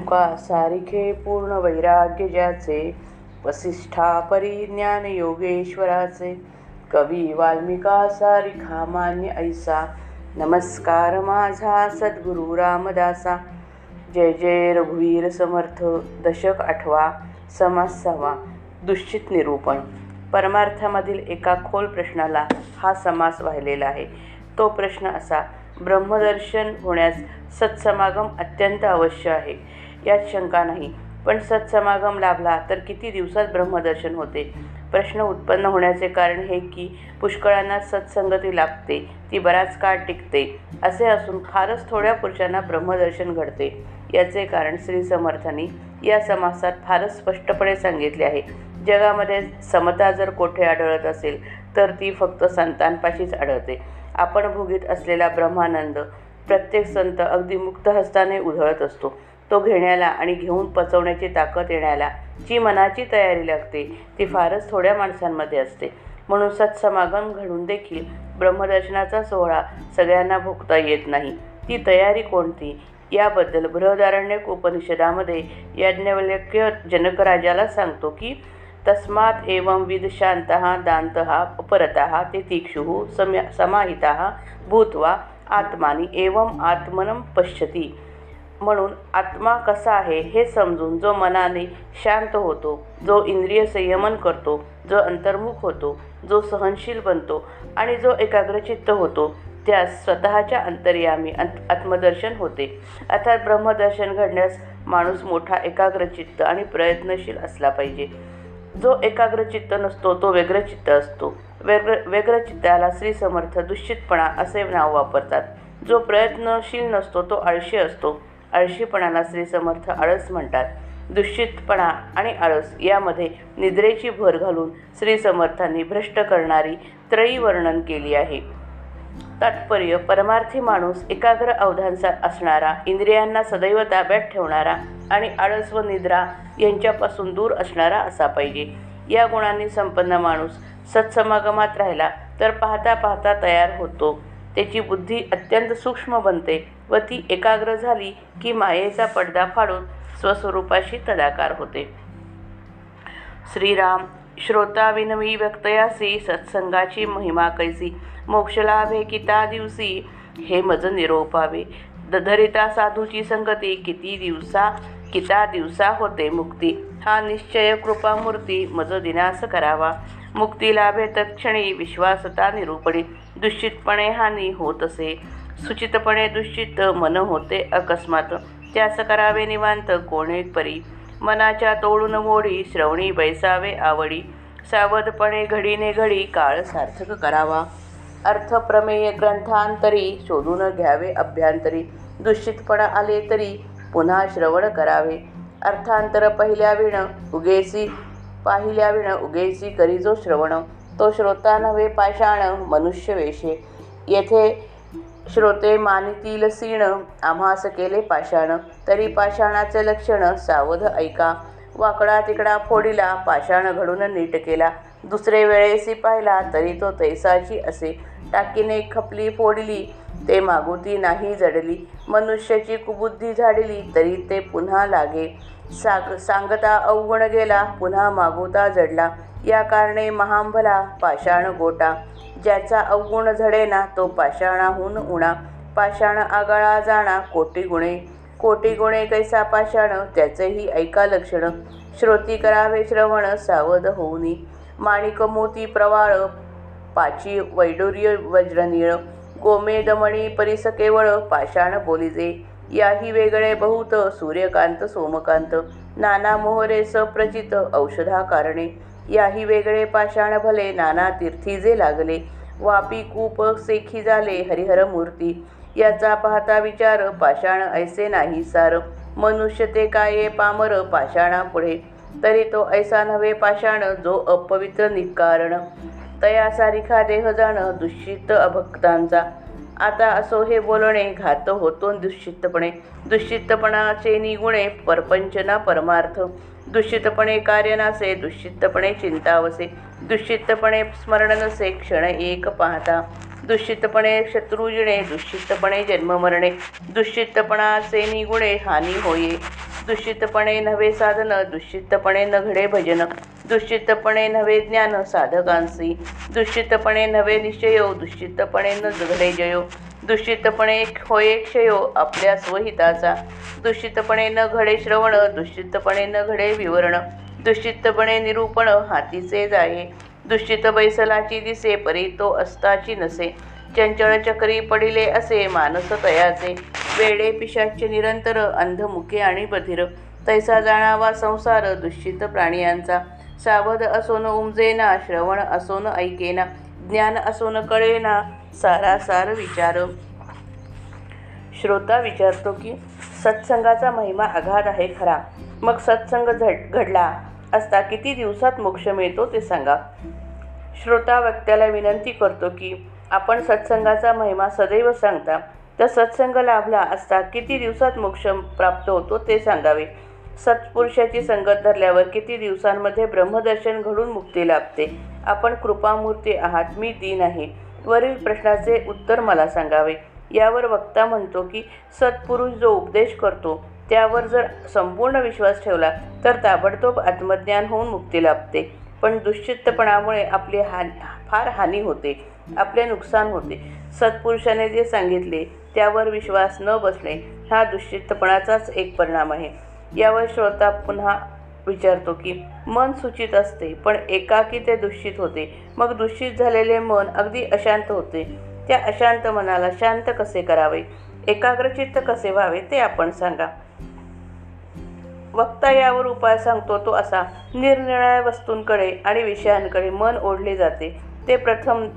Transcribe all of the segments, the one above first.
तुका सारिखे पूर्ण वैराग्य ज्याचे वसिष्ठा परी ज्ञान योगेश्वराचे कवी वाल्मिका सारिखा मान्य ऐसा नमस्कार माझा सद्गुरु रामदासा जय जय रघुवीर समर्थ दशक आठवा समास सहावा दुश्चित निरूपण. परमार्थामधील एका खोल प्रश्नाला हा समास वाहिलेला आहे. तो प्रश्न असा ब्रह्मदर्शन होण्यास सत्समागम अत्यंत अवश्य आहे. यात शंका नाही. पण सत्समागम लाभला तर किती दिवसात ब्रह्मदर्शन होते? प्रश्न उत्पन्न होण्याचे कारण हे की पुष्कळांना सत्संगती लाभते ती बराच काळ टिकते असे असून फारच थोड्या पुरुषांना ब्रह्मदर्शन घडते. याचे कारण श्री समर्थांनी या समासात फारच स्पष्टपणे सांगितले आहे. जगामध्ये समता जर कोठे आढळत असेल तर ती फक्त संतांपाशीच आढळते. आपण भोगीत असलेला ब्रह्मानंद प्रत्येक संत अगदी मुक्त हस्ताने उधळत असतो. तो घेण्याला आणि घेऊन पचवण्याची ताकद येण्याला जी मनाची तयारी लागते ती फारच थोड्या माणसांमध्ये असते. म्हणून सत्समागम घडून देखील ब्रह्मदर्शनाचा सोहळा सगळ्यांना भोगता येत नाही. ती तयारी कोणती? याबद्दल बृहदारण्यक उपनिषदामध्ये याज्ञवल्क्य जनकराजाला सांगतो की तस्मात् एवं विद शान्तः दान्तः अपरतः तितिक्षुः सम्य समाहितः भूत्वा आत्मानी एवं आत्मनं पश्यती. म्हणून आत्मा कसा आहे हे समजून जो मनाने शांत होतो जो इंद्रिय संयमन करतो जो अंतर्मुख होतो जो सहनशील बनतो आणि जो एकाग्रचित्त होतो त्यास स्वतःच्या अंतर्यामी अंत आत्मदर्शन होते. अर्थात ब्रह्मदर्शन घडण्यास माणूस मोठा एकाग्रचित्त आणि प्रयत्नशील असला पाहिजे. जो एकाग्रचित्त नसतो तो व्यग्रचित्त असतो. व्यग्र व्यग्रचित्ताला श्री समर्थ दुश्चितपणा असे नाव वापरतात. जो प्रयत्नशील नसतो तो आळशी असतो. आळशीपणाला श्री समर्थ आळस म्हणतात. दुश्चितपणा आणि आळस यामध्ये निद्रेची भर घालून श्री समर्थांनी भ्रष्ट करणारी त्रयी वर्णन केली आहे. तात्पर्य परमार्थी माणूस एकाग्र अवधानसार असणारा इंद्रियांना सदैव ताब्यात ठेवणारा आणि आळस व निद्रा यांच्यापासून दूर असणारा असा पाहिजे. या गुणांनी संपन्न माणूस सत्समागमात राहिला तर पाहता पाहता तयार होतो. त्याची बुद्धी अत्यंत सूक्ष्म बनते व ती एकाग्र झाली की मायेचा पडदा फाडून स्वस्वरूपाशी तदाकार होते. श्रीराम श्रोताविनवी व्यक्तयासी सत्संगाची महिमा कैसी मोक्षलाभे किता दिवसी हे मज निरोपावे. दधरिता साधूची संगती किती दिवसा किता दिवसा होते मुक्ती. हा निश्चय कृपामूर्ती मज दिनास करावा. मुक्ती लाभे तत्क्षणी विश्वासता निरूपणी. दुश्चितपणे हानी होत असे. सुचितपणे दुश्चित मन होते अकस्मात. त्यास करावे निवांत कोणे परी? मनाच्या तोडून मोडी श्रवणी बैसावे आवडी. सावधपणे घडीने घडी काळ सार्थक करावा. अर्थप्रमेय ग्रंथांतरी शोधून घ्यावे अभ्यांतरी. दुश्चितपणा आले तरी पुन्हा श्रवण करावे. अर्थांतर पहिल्या विण उगेसी पाहिल्या विण उगेसी करी जो श्रवण. तो श्रोता नव्हे पाषाण मनुष्य वेशे येथे श्रोते मानितील सीण आम्हास केले पाषाण. तरी पाषाणाचे लक्षण सावध ऐका. वाकडा तिकडा फोडीला पाषाण घडून नीट केला. दुसरे वेळेसी पाहिला तरी तो तैसाची असे. टाकीने खपली फोडली ते मागुती नाही जडली. मनुष्याची कुबुद्धी झाडली तरी ते पुन्हा लागे. साग सांगता अवगुण गेला पुन्हा मागुता जडला. या कारणे महांभला पाषाण गोटा. ज्याचा अवगुण झडेना तो पाषाणाहून उणा. पाषाण आगळा जाणा कोटी गुणे. कोटी गुणे कैसा पाषाण त्याचेही ऐका लक्षण. श्रोती करावे श्रवण सावध होऊनी. माणिक मोती प्रवाळ पाची वैडूर्य वज्रनीळ. गोमेदमणी परिस केवळ पाषाण बोलिजे. याही वेगळे बहुत सूर्यकांत सोमकांत. नाना मोहरे सप्रचित औषधा कारणे याही वेगळे पाषाण भले नाना तीर्थी जे लागले. वापी कूप सेखी झाले हरिहर मूर्ती याचा पाहता विचार पाषाण ऐसे नाही सार. मनुष्य ते काय पामर पाषाणा पुढे तरी तो ऐसा नव्हे पाषाण जो अपवित्र निकारण. तया सारिखा देह जाण दुश्चित अभक्तांचा. आता असो हे बोलणे घात होतो दुश्चित्तपणे दुश्चित्तपणाचे निगुणे परपंचना परमार्थ. दुश्चितपणे कार्य नसे दुश्चितपणे चिंतावसे दुश्चित्तपणे स्मरण नसे क्षण एक पाहता. दुश्चितपणे शत्रुजिणे दुश्चितपणे जन्ममरणे. दुश्चितपणाचे निगुणे हानी होये. दूषितपणे नव्हे साधन दूषितपणे न घडे भजन. दूषितपणे नव्हे ज्ञान साधकांसी. दूषितपणे नव्हे निश्चयो दूषितपणे न घडे जयो. दूषितपणे होय क्षयो आपल्या स्वहिताचा दूषितपणे न घडे श्रवण दूषितपणे न घडे विवरण. दूषितपणे निरूपण हातीचे जाये. दूषित बैसलाची दिसे परी तो अस्ताची नसे. चंचळ चक्री पडिले असे मानस तयाचे. वेडे पिशाच्य निरंतर अंधमुखे आणि बधिर. तैसा जाणावा संसार दुश्चित प्राणियांचा. सावध असोन उमजेना श्रवण असोन ऐकेना. ज्ञान असोन कळेना सारासार विचार. श्रोता विचारतो की सत्संगाचा महिमा आघात आहे खरा. मग सत्संग झड घडला असता किती दिवसात मोक्ष मिळतो ते सांगा. श्रोता वक्त्याला विनंती करतो की आपण सत्संगाचा महिमा सदैव सांगता. तर सत्संग लाभला असता. किती दिवसात मोक्ष प्राप्त होतो ते सांगावे. सत्पुरुषाची संगत धरल्यावर किती दिवसांमध्ये ब्रह्मदर्शन घडून मुक्ती लाभते. आपण कृपामूर्ती आहात मी दीन आहे वरील प्रश्नाचे उत्तर मला सांगावे. यावर वक्ता म्हणतो की सत्पुरुष जो उपदेश करतो त्यावर जर संपूर्ण विश्वास ठेवला तर ताबडतोब आत्मज्ञान होऊन मुक्ती लाभते. पण दुश्चित्तपणामुळे आपली हानी फार हानी होते. आपले नुकसान होते. सत्पुरुषाने जे सांगितले त्यावर विश्वास न बसणे हा दुश्चित्तपणाचाच एक परिणाम आहे. यावर श्रोता पुन्हा विचारतो की मन सूचित असते पण एकाकी ते दूषित होते. मग दूषित झालेले मन अगदी अशांत होते. त्या अशांत मनाला शांत कसे करावे? एकाग्रचित्त कसे व्हावे ते आपण सांगा. वक्ता यावर उपाय सांगतो तो असा निरनिराळ्या वस्तूंकडे आणि विषयांकडे मन ओढले जाते. ते प्रथम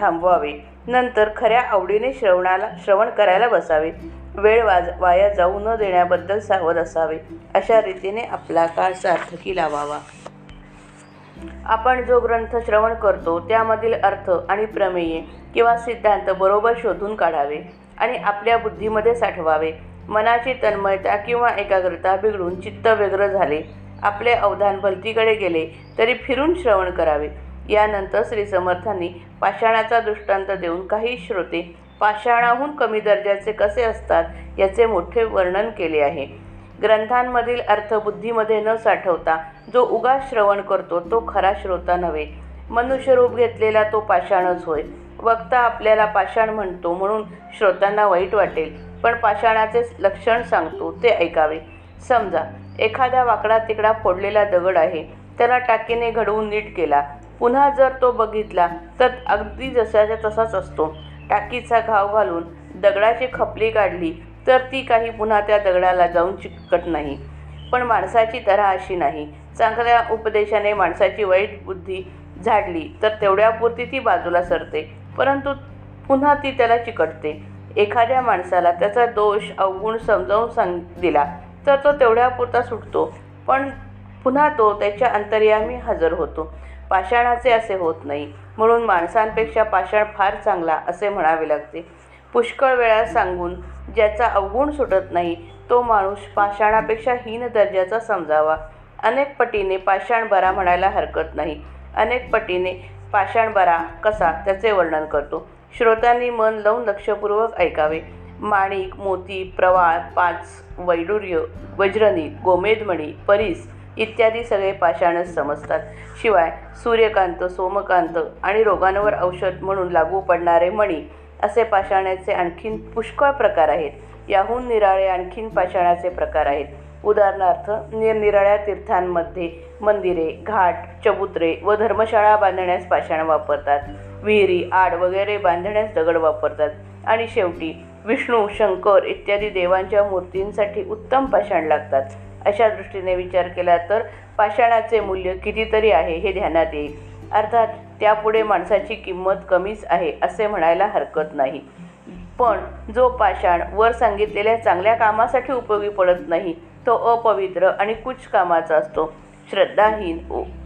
थांबवावे. नंतर खऱ्या आवडीने श्रवणाला श्रवण करायला बसावे. वेळ वाज वाया जाऊ न देण्याबद्दल सावध असावे. अशा रीतीने आपला काळ सार्थकी लावावा. आपण जो ग्रंथ श्रवण करतो त्यामधील अर्थ आणि प्रमेये किंवा सिद्धांत बरोबर शोधून काढावे आणि आपल्या बुद्धीमध्ये साठवावे. मनाची तन्मयता किंवा एकाग्रता बिघडून चित्त व्यग्र झाले. आपले अवधान भलतीकडे गेले तरी फिरून श्रवण करावे. यानंतर श्री समर्थांनी पाषाणाचा दृष्टांत देऊन काही श्रोते पाषाणाहून कमी दर्जाचे कसे असतात याचे मोठे वर्णन केले आहे. ग्रंथांमधील अर्थ बुद्धीमध्ये न साठवता जो उगा श्रवण करतो तो खरा श्रोता नव्हे. मनुष्यरूप घेतलेला तो पाषाणच होय. वक्ता आपल्याला पाषाण म्हणतो म्हणून श्रोत्यांना वाईट वाटेल पण पाषाणाचे लक्षण सांगतो ते ऐकावे. समजा एखाद्या वाकडा तिकडा फोडलेला दगड आहे त्याला टाकीने घडवून नीट केला पुन्हा जर तो बघितला तर अगदी जसाच्या तसाच असतो. टाकीचा घाव घालून दगडाची खपली काढली तर ती काही पुन्हा त्या दगडाला जाऊन चिकट नाही. पण माणसाची तऱ्हा अशी नाही. चांगल्या उपदेशाने माणसाची वाईट बुद्धी झाडली तर तेवढ्यापुरती ती बाजूला सरते. परंतु पुन्हा ती त्याला चिकटते. एखाद्या माणसाला त्याचा दोष अवगुण समजावून सांग दिला तर तो तेवढ्यापुरता सुटतो. पण पुन्हा तो त्याच्या अंतर्यामी हजर होतो. पाषाणाचे असे होत नाही. म्हणून माणसांपेक्षा पाषाण फार चांगला असे म्हणावे लागते. पुष्कळ वेळा सांगून ज्याचा अवगुण सुटत नाही तो माणूस पाषाणापेक्षा हीन दर्जाचा समजावा. अनेक पटीने पाषाण बरा म्हणायला हरकत नाही. अनेक पटीने पाषाण बरा कसा त्याचे वर्णन करतो. श्रोत्यांनी मन लावून लक्षपूर्वक ऐकावे. माणिक मोती प्रवाळ पाच वैडूर्य वज्रनी गोमेदमणी परीस इत्यादी सगळे पाषाणच समजतात. शिवाय सूर्यकांत सोमकांत आणि रोगांवर औषध म्हणून लागू पडणारे मणी असे पाषाणाचे आणखीन पुष्कळ प्रकार आहेत. याहून निराळे आणखीन पाषाणाचे प्रकार आहेत. उदाहरणार्थ निरनिराळ्या तीर्थांमध्ये मंदिरे घाट चबुत्रे व धर्मशाळा बांधण्यास पाषाण वापरतात. विहिरी आड वगैरे बांधण्यास दगड वापरतात. आणि शेवटी विष्णू शंकर इत्यादी देवांच्या मूर्तींसाठी उत्तम पाषाण लागतात. अशा दृष्टीने विचार केला तर पाषाणाचे मूल्य कितीतरी आहे हे ध्यानात येईल. अर्थात त्यापुढे माणसाची किंमत कमीच आहे असे म्हणायला हरकत नाही. पण जो पाषाण वर सांगितलेल्या चांगल्या कामासाठी उपयोगी पडत नाही तो अपवित्र आणि कुच कामाचा असतो. श्रद्धाहीन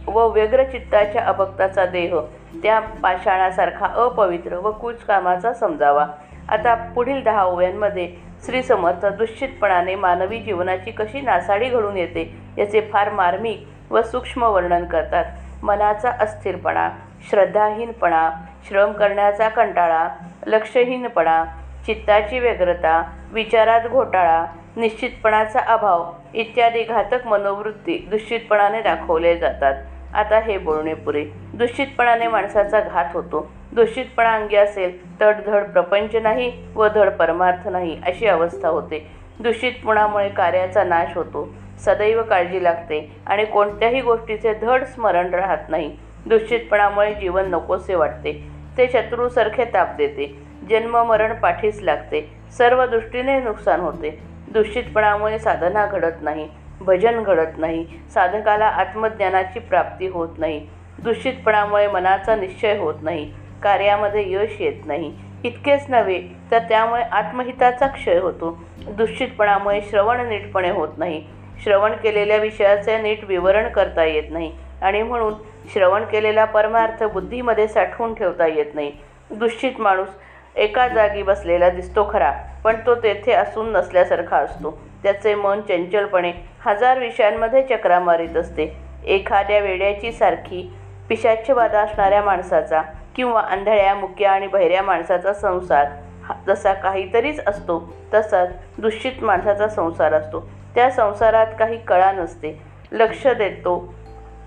व व्यग्रचित्ताच्या अभक्ताचा देह त्या पाषाणासारखा अपवित्र व कुच कामाचा समजावा. आता पुढील दहा ओव्यांमध्ये श्री समर्थ दुश्चितपणाने मानवी जीवनाची कशी नासाडी घडून येते याचे फार मार्मिक व सूक्ष्म वर्णन करतात. मनाचा अस्थिरपणा श्रद्धाहीनपणा श्रम करण्याचा कंटाळा लक्षहीनपणा चित्ताची व्यग्रता विचारात घोटाळा निश्चितपणाचा अभाव इत्यादी घातक मनोवृत्ती दूषितपणाने दाखवले जातात. आता हे बोलणे पुरे. दूषितपणाने माणसाचा घात होतो. दूषितपणा अंगी असेल तर धड प्रपंच नाही व धड परमार्थ नाही अशी अवस्था होते. दूषितपणामुळे कार्याचा नाश होतो. सदैव काळजी लागते आणि कोणत्याही गोष्टीचे धड स्मरण राहत नाही. दूषितपणामुळे जीवन नकोसे वाटते. ते शत्रूसारखे ताप देते. जन्ममरण पाठीस लागते. सर्व दृष्टीने नुकसान होते. दूषितपणामुळे साधना घडत नाही. भजन घडत नाही. साधकाला आत्मज्ञानाची प्राप्ती होत नाही. दूषितपणामुळे मनाचा निश्चय होत नाही. कार्यामध्ये यश येत नाही. इतकेच नव्हे तर त्यामुळे आत्महिताचा क्षय होतो. दूषितपणामुळे श्रवण नीटपणे होत नाही. श्रवण केलेल्या विषयाचे नीट विवरण करता येत नाही आणि म्हणून श्रवण केलेला परमार्थ बुद्धीमध्ये साठवून ठेवता येत नाही. दूषित माणूस एका जागी बसलेला दिसतो खरा पण तो तेथे असून नसल्यासारखा असतो. त्याचे मन चंचलपणे हजार विषयांमध्ये चक्रा मारीत असते. एखाद्या वेड्याची सारखी पिशाच्छवादा असणाऱ्या माणसाचा किंवा आंधळ्या मुक्या आणि बहिऱ्या माणसाचा संसार हा जसा काहीतरीच असतो तसाच दूषित माणसाचा संसार असतो. त्या संसारात काही कळा नसते. लक्ष देतो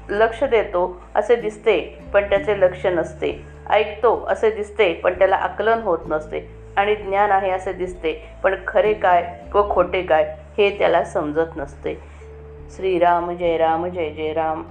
लक्ष देतो असे दिसते पण त्याचे लक्ष नसते. ऐकतो असे दिसते पण त्याला आकलन होत नसते. आणि ज्ञान आहे असे दिसते पण खरे काय व खोटे काय हे त्याला समजत नसते. श्रीराम जय राम जय जय राम.